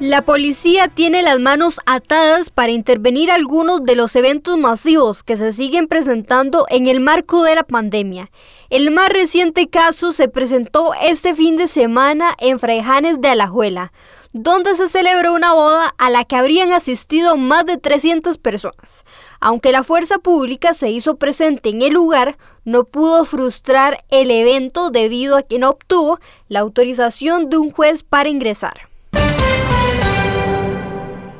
La policía tiene las manos atadas para intervenir algunos de los eventos masivos que se siguen presentando en el marco de la pandemia. El más reciente caso se presentó este fin de semana en Fraijanes de Alajuela, donde se celebró una boda a la que habrían asistido más de 300 personas. Aunque la fuerza pública se hizo presente en el lugar, no pudo frustrar el evento debido a que no obtuvo la autorización de un juez para ingresar.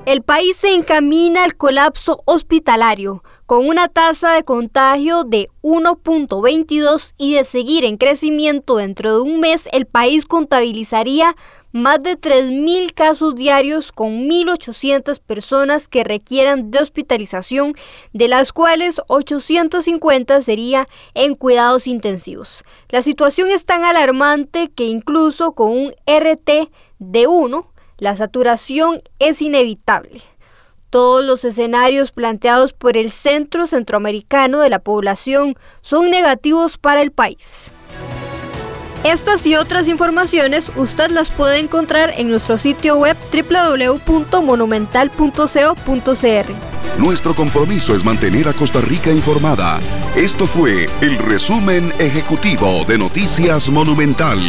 El país se encamina al colapso hospitalario, con una tasa de contagio de 1.22 y de seguir en crecimiento dentro de un mes, el país contabilizaría más de 3.000 casos diarios con 1.800 personas que requieran de hospitalización, de las cuales 850 sería en cuidados intensivos. La situación es tan alarmante que incluso con un RT de 1, la saturación es inevitable. Todos los escenarios planteados por el Centro Centroamericano de la Población son negativos para el país. Estas y otras informaciones usted las puede encontrar en nuestro sitio web www.monumental.co.cr. Nuestro compromiso es mantener a Costa Rica informada. Esto fue el resumen ejecutivo de Noticias Monumental.